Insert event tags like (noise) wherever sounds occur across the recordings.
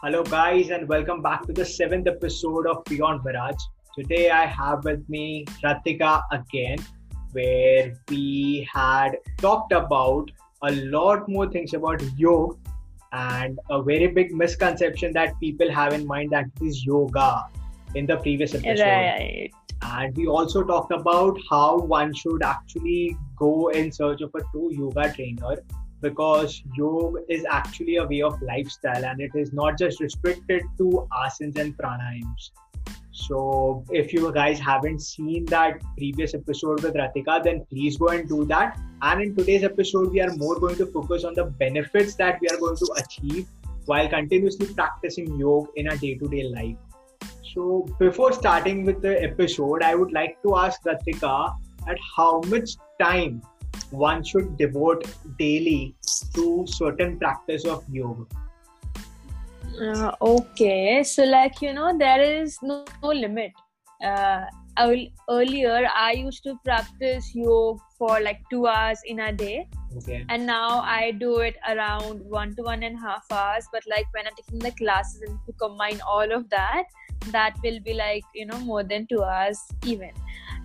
Hello, guys, and welcome back to the seventh episode of Beyond Mirage. Today, I have with me Ratika again, where we had talked about a lot more things about yoga and a very big misconception that people have in mind that it is yoga in the previous episode. Right. And we also talked about how one should actually go in search of a true yoga trainer because yoga is actually a way of lifestyle and it is not just restricted to asanas and pranayams. So if you guys haven't seen that previous episode with Ratika, then please go and do that. And in today's episode, we are more going to focus on the benefits that we are going to achieve while continuously practicing yoga in our day-to-day life. So before starting with the episode, I would like to ask Ratika at how much time one should devote daily to certain practice of yoga. Uh, okay, so like you know, there is no, no limit. Uh, earlier, I used to practice yoga for like two hours in a day, Okay. and now I do it around one to one and a half hours. But like when I'm taking the classes and to combine all of that, that will be like you know more than two hours even.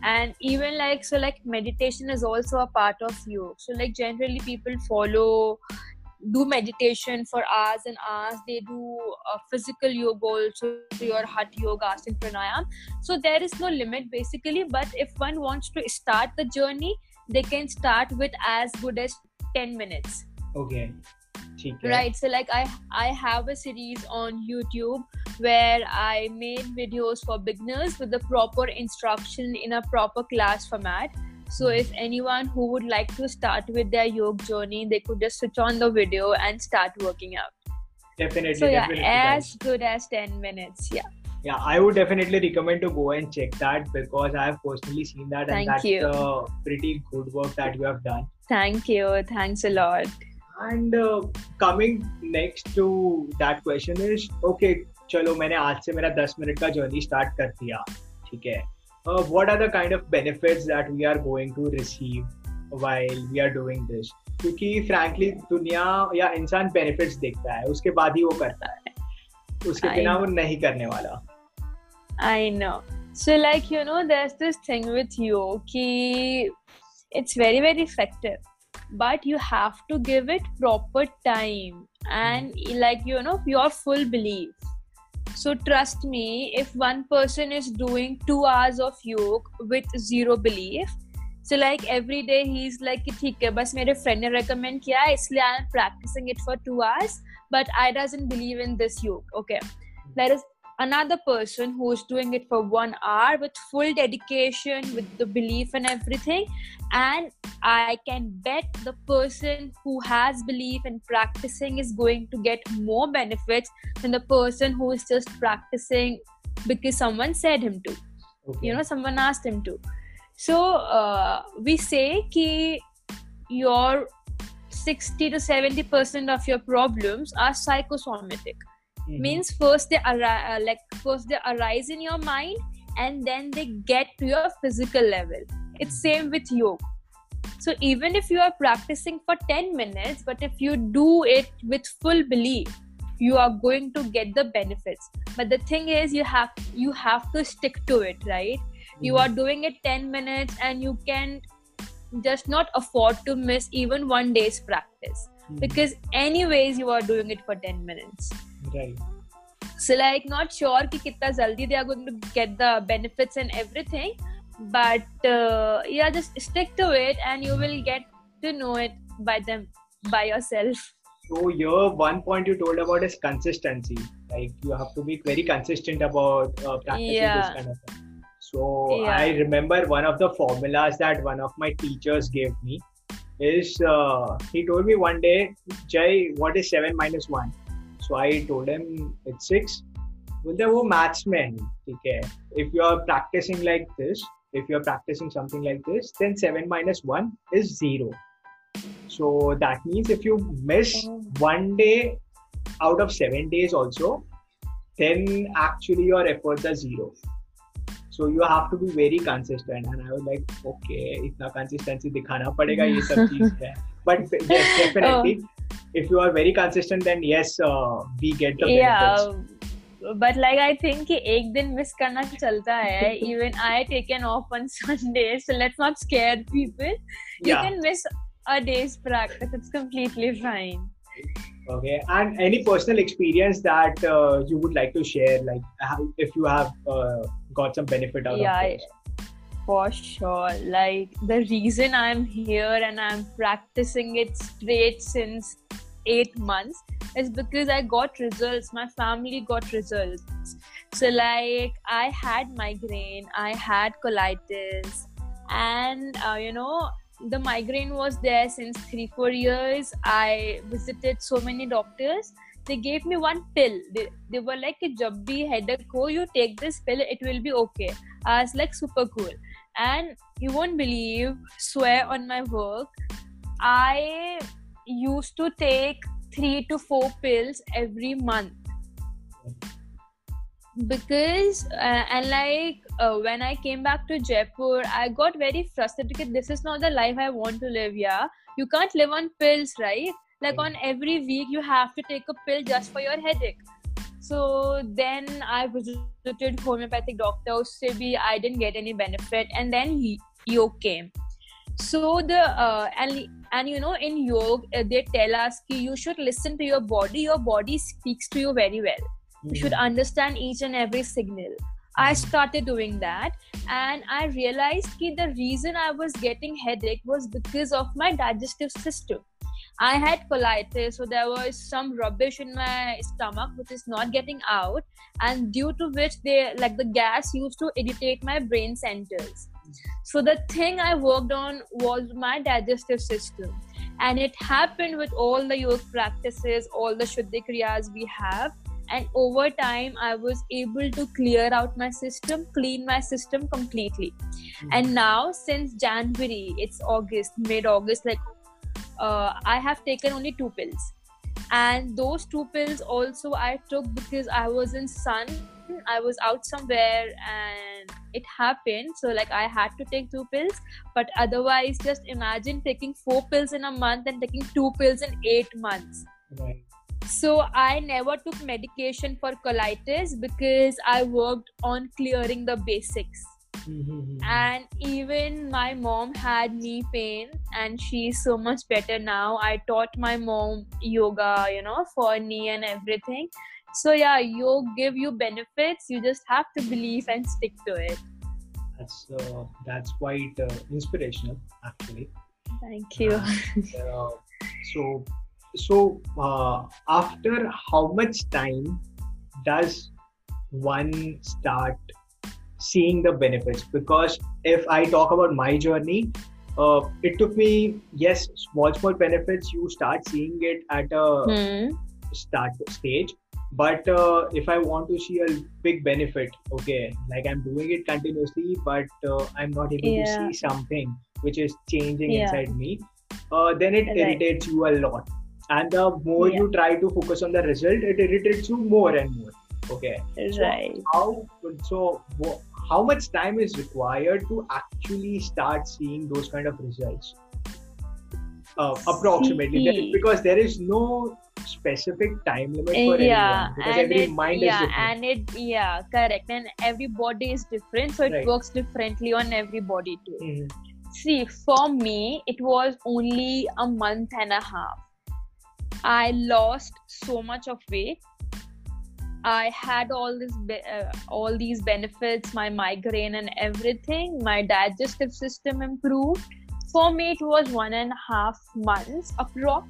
And even like so, like meditation is also a part of yoga. So like generally, people follow do meditation for hours and hours. They do uh, physical yoga also, your hatha yoga, and pranayam. So there is no limit basically. But if one wants to start the journey, they can start with as good as 10 minutes. Okay right so like i i have a series on youtube where i made videos for beginners with the proper instruction in a proper class format so if hmm. anyone who would like to start with their yoga journey they could just switch on the video and start working out definitely so yeah definitely as guys. good as 10 minutes yeah yeah i would definitely recommend to go and check that because i have personally seen that Thank and that's you. pretty good work that you have done Thank you. Thanks a lot. And coming next to that question is okay चलो मैंने आज से मेरा दस minute का journey start कर दिया ठीक है? What are the kind of benefits that we are going to receive while we are doing this क्योंकि फ्रैंकली दुनिया या इंसान बेनिफिट्स देखता है उसके बाद ही वो करता है। उसके बिना वो नहीं करने वाला। I know so like you know there is this thing with you कि it's very very effective but you have to give it proper time and hmm. like you know your full belief. So trust me if one person is doing 2 hours of yoga with zero belief so like every day he's like theek hai bas mere friend ne recommend kiya isliye i am practicing it for 2 hours but i doesn't believe in this yoga okay? Hmm. That is another person who is doing it for one hour with full dedication with the belief and everything. And i can bet the person who has belief and practicing is going to get more benefits than the person who is just practicing because someone said him to. Okay. you know someone asked him to. So uh, we say ki your 60 to 70 percent of your problems are psychosomatic Mhm. means first they arise uh, like first they arise in your mind and then they get to your physical level it's same with yoga so even if you are practicing for 10 minutes but if you do it with full belief you are going to get the benefits but the thing is you have you have to stick to it right you Mhm. are doing it 10 minutes and you can just not afford to miss even one day's practice. Because anyways you are doing it for 10 minutes right so like not sure ki kitna jaldi they are going to get the benefits and everything but uh, yeah just stick to it and you will get to know it by them by yourself So your one point you told about is consistency. Like you have to be very consistent about uh, practicing Yeah. this kind of thing. So Yeah. I remember one of the formulas that one of my teachers gave me is uh, he told me one day, Jay, what is seven minus one? So I told him it's six. बोलते वो maths में है ठीक है if you are practicing like this if you are practicing something like this then 7 minus 1 is 0 so that means if you miss Oh. one day out of 7 days also then actually your efforts are So you have to be very consistent and I was like okay इतना consistency दिखाना पड़ेगा ये सब चीज़ (laughs) है। But definitely if you are very consistent then yes we get the benefits but like I think एक दिन miss करना चलता है even I take an off on Sunday so let's not scare people you can miss a day's practice it's completely fine okay. And any personal experience that uh, you would like to share? Like if you have uh, got some benefit out Yeah, of this for sure. Like the reason i'm here and i'm practicing it straight since eight months is because i got results. My family got results. So like i had migraine i had colitis and uh, you know the migraine was there since three four years. I visited so many doctors. They gave me one pill. They, they were like a bhi headache Oh, you take this pill it will be okay. I was like super cool. And you won't believe swear on my work i used to take three to four pills every month because uh, and like uh, when i came back to jaipur i got very frustrated because this is not the life i want to live yeah. You can't live on pills right? Like on every week you have to take a pill just for your headache. So then i visited homeopathic doctor. Usse bhi i didn't get any benefit. And then he, yoga came. So the uh, and and you know in yoga uh, they tell us ki you should listen to your body. Your body speaks to you very well you should hmm. understand each and every signal. I hmm. started doing that and i realized that the reason i was getting headache was because of my digestive system. I had colitis so there was some rubbish in my stomach which is not getting out and due to which they like the gas used to irritate my brain centers. So the thing i worked on was my digestive system and it happened with all the yoga practices all the shuddhi kriyas we have and over time i was able to clear out my system clean my system completely. And now since january it's august mid august like uh, i have taken only two pills. And those two pills also i took because i was in sun. I was out somewhere and it happened. So like i had to take two pills. But otherwise just imagine taking four pills in a month and taking two pills in eight months. Right so I never took medication for colitis because I worked on clearing the basics. Mhm. And even my mom had knee pain and she's so much better now. I taught my mom yoga, you know, for knee and everything. So yeah, yoga give you benefits. You just have to believe and stick to it. that's uh, that's quite uh, inspirational actually Thank you. uh, so so uh, after how much time does one start seeing the benefits because if i talk about my journey uh, it took me yes small small benefits you start seeing it at a Hmm. start stage but uh, if i want to see a big benefit okay like i'm doing it continuously but uh, i'm not able Yeah. to see something which is changing Yeah. inside me uh, then it Right. irritates you a lot and the more Yeah. you try to focus on the result it irritates you more and more okay Right. so how so how much time is required to actually start seeing those kind of results uh, approximately See. because there is no specific time limit for yeah everyone because and every it, mind yeah is different and it yeah correct and every body is different so it Right. works differently on every body too Mhm. see for me it was only a month and a half i lost so much of weight. I had all this be- uh, all these benefits my migraine and everything. My digestive system improved. For me it was one and a half months approx.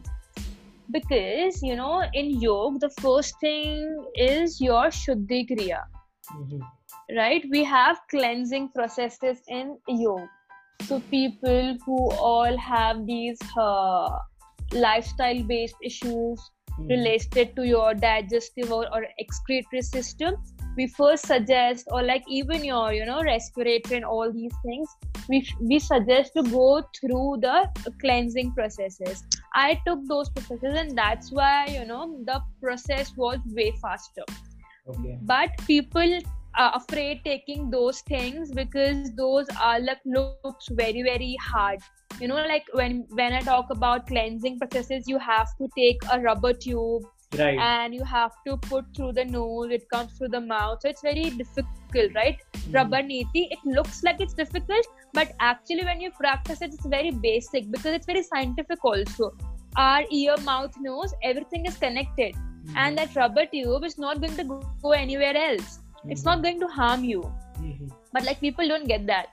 Because you know in yoga the first thing is your shuddhi kriya Mhm. right? We have cleansing processes in yoga. So people who all have these uh, lifestyle based issues Mhm. related to your digestive or, or excretory system we first suggest or like even your you know respiratory and all these things we we suggest to go through the cleansing processes. I took those processes and that's why you know the process was way faster. Okay. But people uh, afraid taking those things because those are like looks very very hard. You know like when when i talk about cleansing processes you have to take a rubber tube right. and you have to put through the nose it comes through the mouth. So it's very difficult right? Mhm. rubber neti it looks like it's difficult but actually when you practice it it's very basic because it's very scientific also. Our ear mouth nose everything is connected. Mhm. and that rubber tube is not going to go anywhere else it's Mhm. not going to harm you. Mhm. but like people don't get that.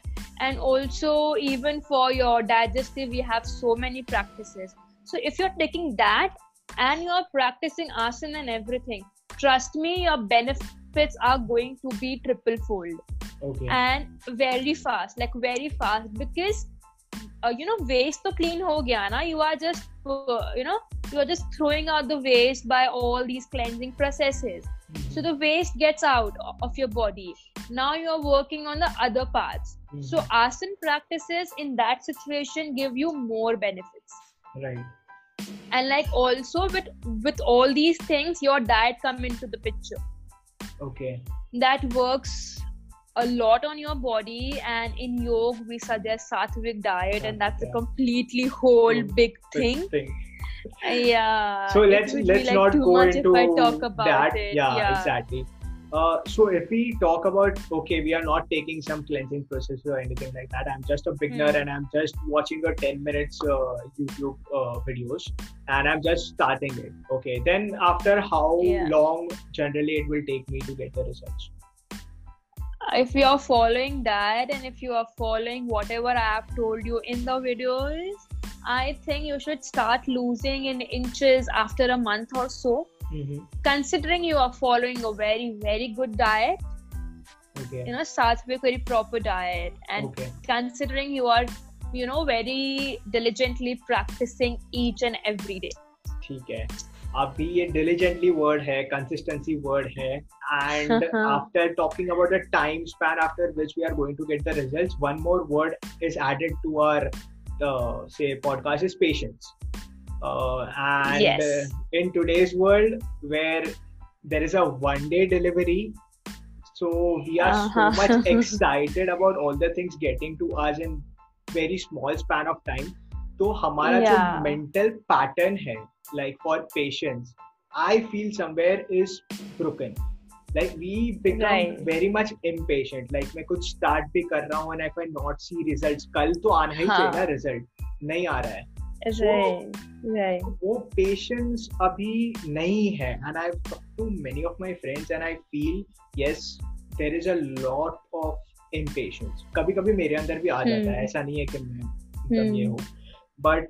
And also even for your digestive we have so many practices. So if you're taking that and you're practicing asana and everything trust me your benefits are going to be triple fold okay. And very fast like very fast. Because uh, you know waste to clean ho gaya na. You are just uh, you know you are just throwing out the waste by all these cleansing processes. So the waste gets out of your body. Now you're working on the other parts. Mhm. so asana practices in that situation give you more benefits. Right. And like also with with all these things your diet come into the picture. Okay. That works a lot on your body and in yoga we suggest sattvic diet and that's a completely whole big thing. thing. Yeah so let's let's like, not go into if i talk about that. it yeah, exactly. Uh, so if we talk about okay we are not taking some cleansing process or anything like that. I'm just a beginner Hmm. and i'm just watching your 10 minutes uh, youtube uh, videos and i'm just starting it. Okay then after how Yeah. long generally it will take me to get the results? If you are following that and if you are following whatever i have told you in the videos i think you should start losing in inches after a month or so mm-hmm. considering you are following a very very good diet okay you know sattvic very proper diet and okay considering you are you know very diligently practicing each and every day ठीक है अभी ये diligently word है consistency word है and after talking about the time span after which we are going to get the results one more word is added to our Uh, say podcast is patience uh, and Yes. uh, in today's world where there is a one day delivery so we are Uh-huh. so much excited about all the things getting to us in very small span of time तो हमारा जो Yeah. mental pattern है like for patience I feel somewhere is broken like we become Right. very much impatient. Like मैं कुछ start भी कर रहा हूँ and I can not see results कल तो आना ही हाँ. चाहिए ना result. नहीं आ रहा है। Right right. वो पेशेंस अभी नहीं है। And I to many of my friends and I feel yes there is a lot of impatience कभी कभी मेरे अंदर भी आ जाता है। Hmm. ऐसा नहीं है कि मैं एकदम ये Hmm. हूँ। But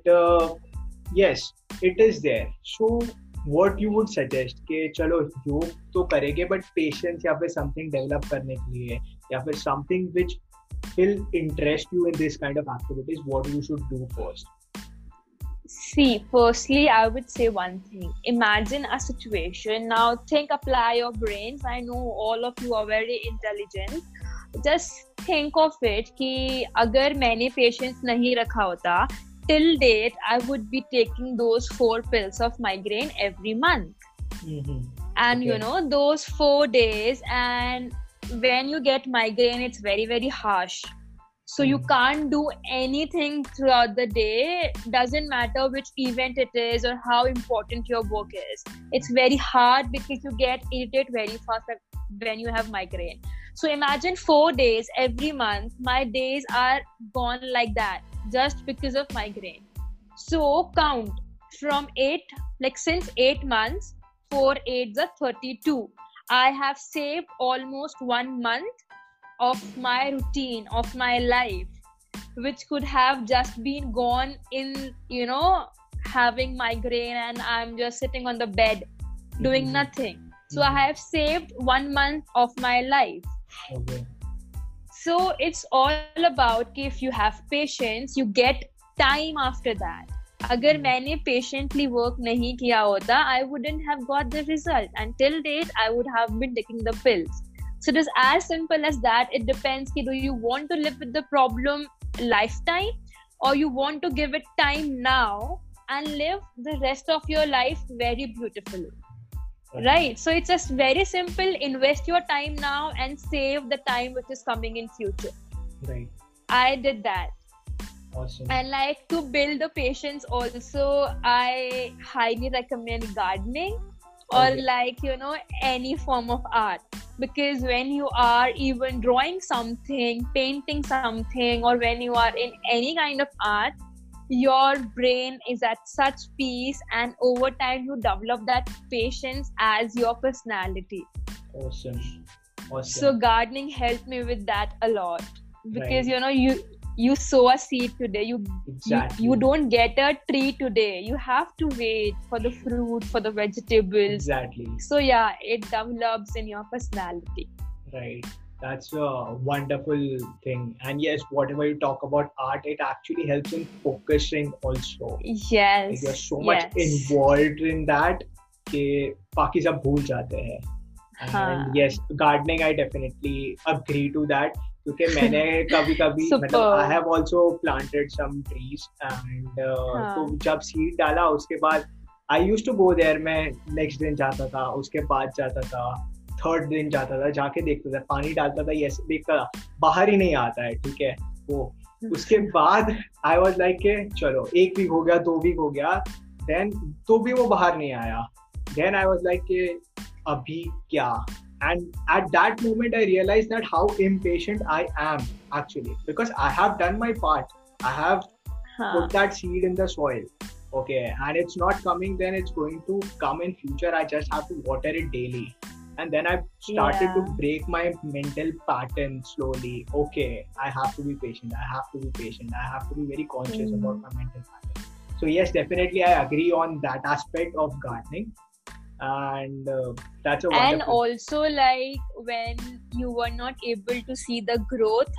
yes it is there so what you would suggest कि चलो योग तो करेंगे बट पेशेंस या फिर समथिंग डेवलप करने के लिए या फिर something which will interest you in this kind of activities what you should do first See, firstly, I would say one thing. Imagine a situation. Now, think, apply your brains. I know all of you are very intelligent. Just think of it कि अगर मैंने patience नहीं रखा होता till date I would be taking those four pills of migraine every month. Mm-hmm. and you know those four days and when you get migraine it's very very harsh. So you Mhm. can't do anything throughout the day. Doesn't matter which event it is or how important your work is. It's very hard because you get irritated very fast when you have migraine. So imagine four days every month my days are gone like that just because of migraine. So count from eight like since eight months four eights are 32 i have saved almost one month of my routine of my life which could have just been gone in you know having migraine and i'm just sitting on the bed doing Mhm. nothing so i Mhm. have saved one month of my life Okay. so it's all about कि if you have patience you get time after that अगर Hmm. मैंने patiently work नहीं किया होता I wouldn't have got the result until date I would have been taking the pills so it is as simple as that it depends कि do you want to live with the problem lifetime or you want to give it time now and live the rest of your life very beautifully right. So it's just very simple. Invest your time now and save the time which is coming in future. Right. I did that. Awesome. And like to build the patience also. I highly recommend gardening or Okay. like you know any form of art. Because when you are even drawing something painting something or when you are in any kind of art your brain is at such peace and over time you develop that patience as your personality. Awesome. Awesome. So gardening helped me with that a lot. Because Right. you know you you sow a seed today you, you you don't get a tree today. You have to wait for the fruit for the vegetables. Exactly. So yeah it develops in your personality. Right. That's a wonderful thing. And yes, whatever you talk about art, it actually helps in focusing also. yes Like you're so much yes. involved in that कि बाकी सब भूल जाते हैं. हाँ. And yes, gardening I definitely agree to that. क्योंकि मैंने कभी कभी. मतलब I have also planted some trees and uh, हाँ. तो जब सीड डाला उसके बाद I used to go there मैं नेक्स्ट दिन जाता था उसके बाद जाता था थर्ड दिन जाता था जाके देखता था पानी डालता था ये ऐसे देखता था। बाहर ही नहीं आता है ठीक है? वो उसके (laughs) बाद आई वॉज़ लाइक के चलो एक वीक हो गया दो वीक हो गया देन तो भी वो बाहर नहीं आया। देन आई वॉज़ लाइक के अभी क्या? And at that moment I realize that how impatient I am actually because I have done my part I have put that seed in the soil okay? And it's not coming then it's going to come in future. I just have to water it daily. And then i started Yeah. to break my mental pattern slowly okay i have to be patient i have to be patient i have to be very conscious Mm. about my mental pattern so yes definitely i agree on that aspect of gardening and uh, that's a and also like when you were not able to see the growth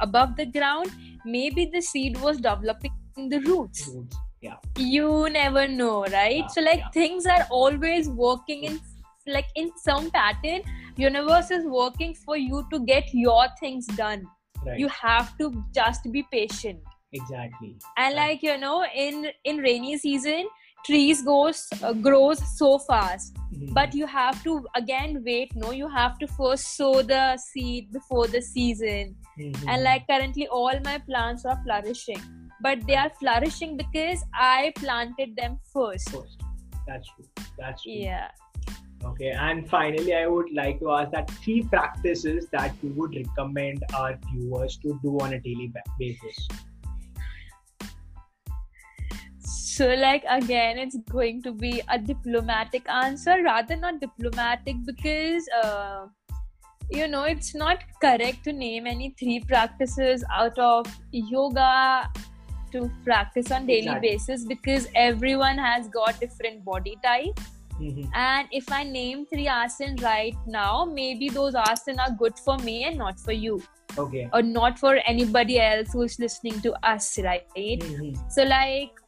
above the ground maybe the seed was developing in the roots roots. yeah you never know right Yeah, so like yeah. things are always working in like in some pattern universe is working for you to get your things done right you have to just be patient exactly and Right. like you know in in rainy season trees goes uh, grows so fast Mhm. but you have to again wait no you have to first sow the seed before the season Mhm. and like currently all my plants are flourishing but they are flourishing because i planted them first First. That's true. That's true. yeah Okay. And finally, I would like to ask that three practices that you would recommend our viewers to do on a daily basis. so like again it's going to be a diplomatic answer rather not diplomatic because uh, you know it's not correct to name any three practices out of yoga to practice on daily Exactly. basis because everyone has got different body type Mhm. and if i name three asanas right now maybe those asanas are good for me and not for you Okay. or not for anybody else who's listening to us right Mhm. so like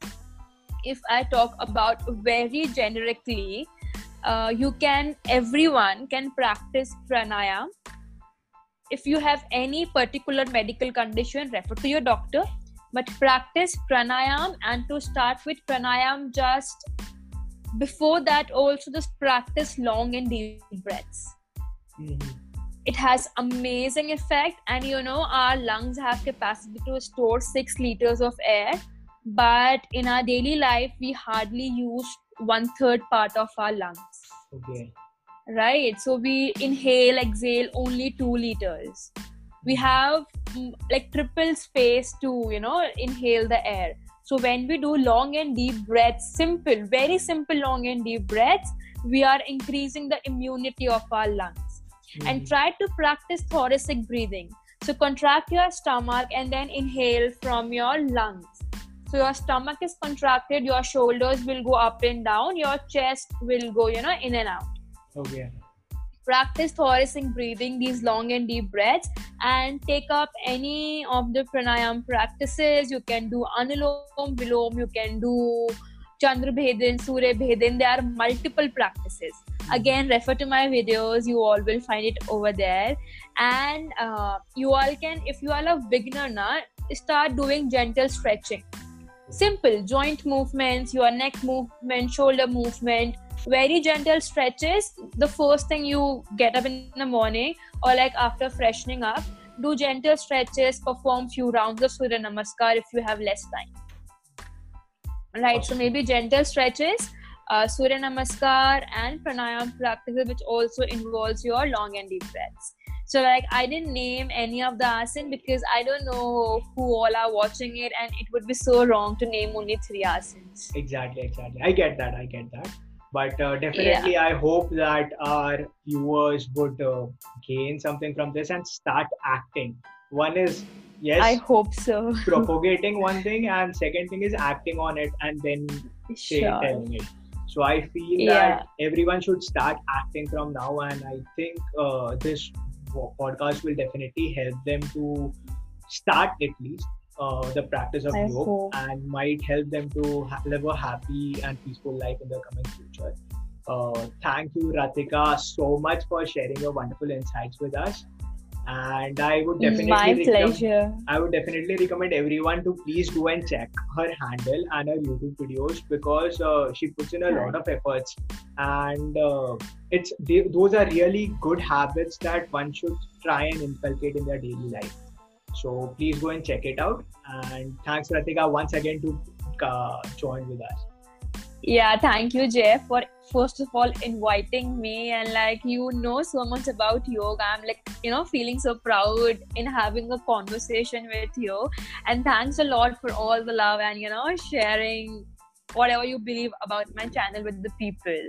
if i talk about very generically uh, you can everyone can practice pranayam if you have any particular medical condition refer to your doctor but practice pranayam and to start with pranayam just before that also just practice long and deep breaths. Mhm. it has amazing effect and you know our lungs have capacity to store 6 liters of air. But in our daily life we hardly use one third part of our lungs. Okay. right? So we inhale exhale only 2 liters. We have mm, like triple space to you know inhale the air so when we do long and deep breaths simple very simple long and deep breaths we are increasing the immunity of our lungs and Mhm. try to practice thoracic breathing. So contract your stomach and then inhale from your lungs. So your stomach is contracted, your shoulders will go up and down, your chest will go, you know, in and out. Okay. Practice thoracic breathing, these long and deep breaths, and take up any of the pranayam practices. You can do Anulom Vilom, you can do Chandra Bhedin, Surya Bhedin. There are multiple practices again refer to my videos you all will find it over there and uh, you all can if you are a beginner now start doing gentle stretching simple joint movements your neck movement shoulder movement very gentle stretches. The first thing you get up in the morning or like after freshening up do gentle stretches perform few rounds of surya namaskar if you have less time. Right so maybe gentle stretches uh, surya namaskar and pranayam practices which also involves your long and deep breaths so like I didn't name any of the asin because I don't know who all are watching it, and it would be so wrong to name only three asins. Exactly, exactly. I get that. I get that. But uh, definitely, yeah. I hope that our viewers would uh, gain something from this and start acting. One is yes, I hope so. (laughs) propagating one thing, and second thing is acting on it and then sure. telling it. So I feel yeah. that everyone should start acting from now, and I think uh, this podcast will definitely help them to start at least uh, the practice of yoga and might help them to ha- live a happy and peaceful life in the coming future. Uh, thank you, Ratika, so much for sharing your wonderful insights with us. And I would definitely my pleasure. I would definitely recommend everyone to please go and check her handle and her YouTube videos because uh, she puts in a lot of efforts, and uh, it's they, those are really good habits that one should try and inculcate in their daily life. So please go and check it out. And thanks, Ratika, once again to uh, join with us. Yeah, thank you, Jeff, for first of all inviting me and like you know so much about yoga. I'm like, you know, feeling so proud in having a conversation with you. And thanks a lot for all the love and you know, sharing whatever you believe about my channel with the people.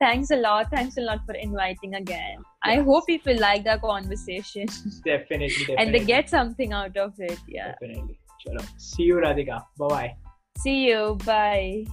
Thanks a lot. Thanks a lot for inviting again. Yes. I hope people like the conversation. Definitely, (laughs) definitely. and they get something out of it. Yeah. Definitely. Chalo. See you, Radhika. Bye bye. See you. Bye.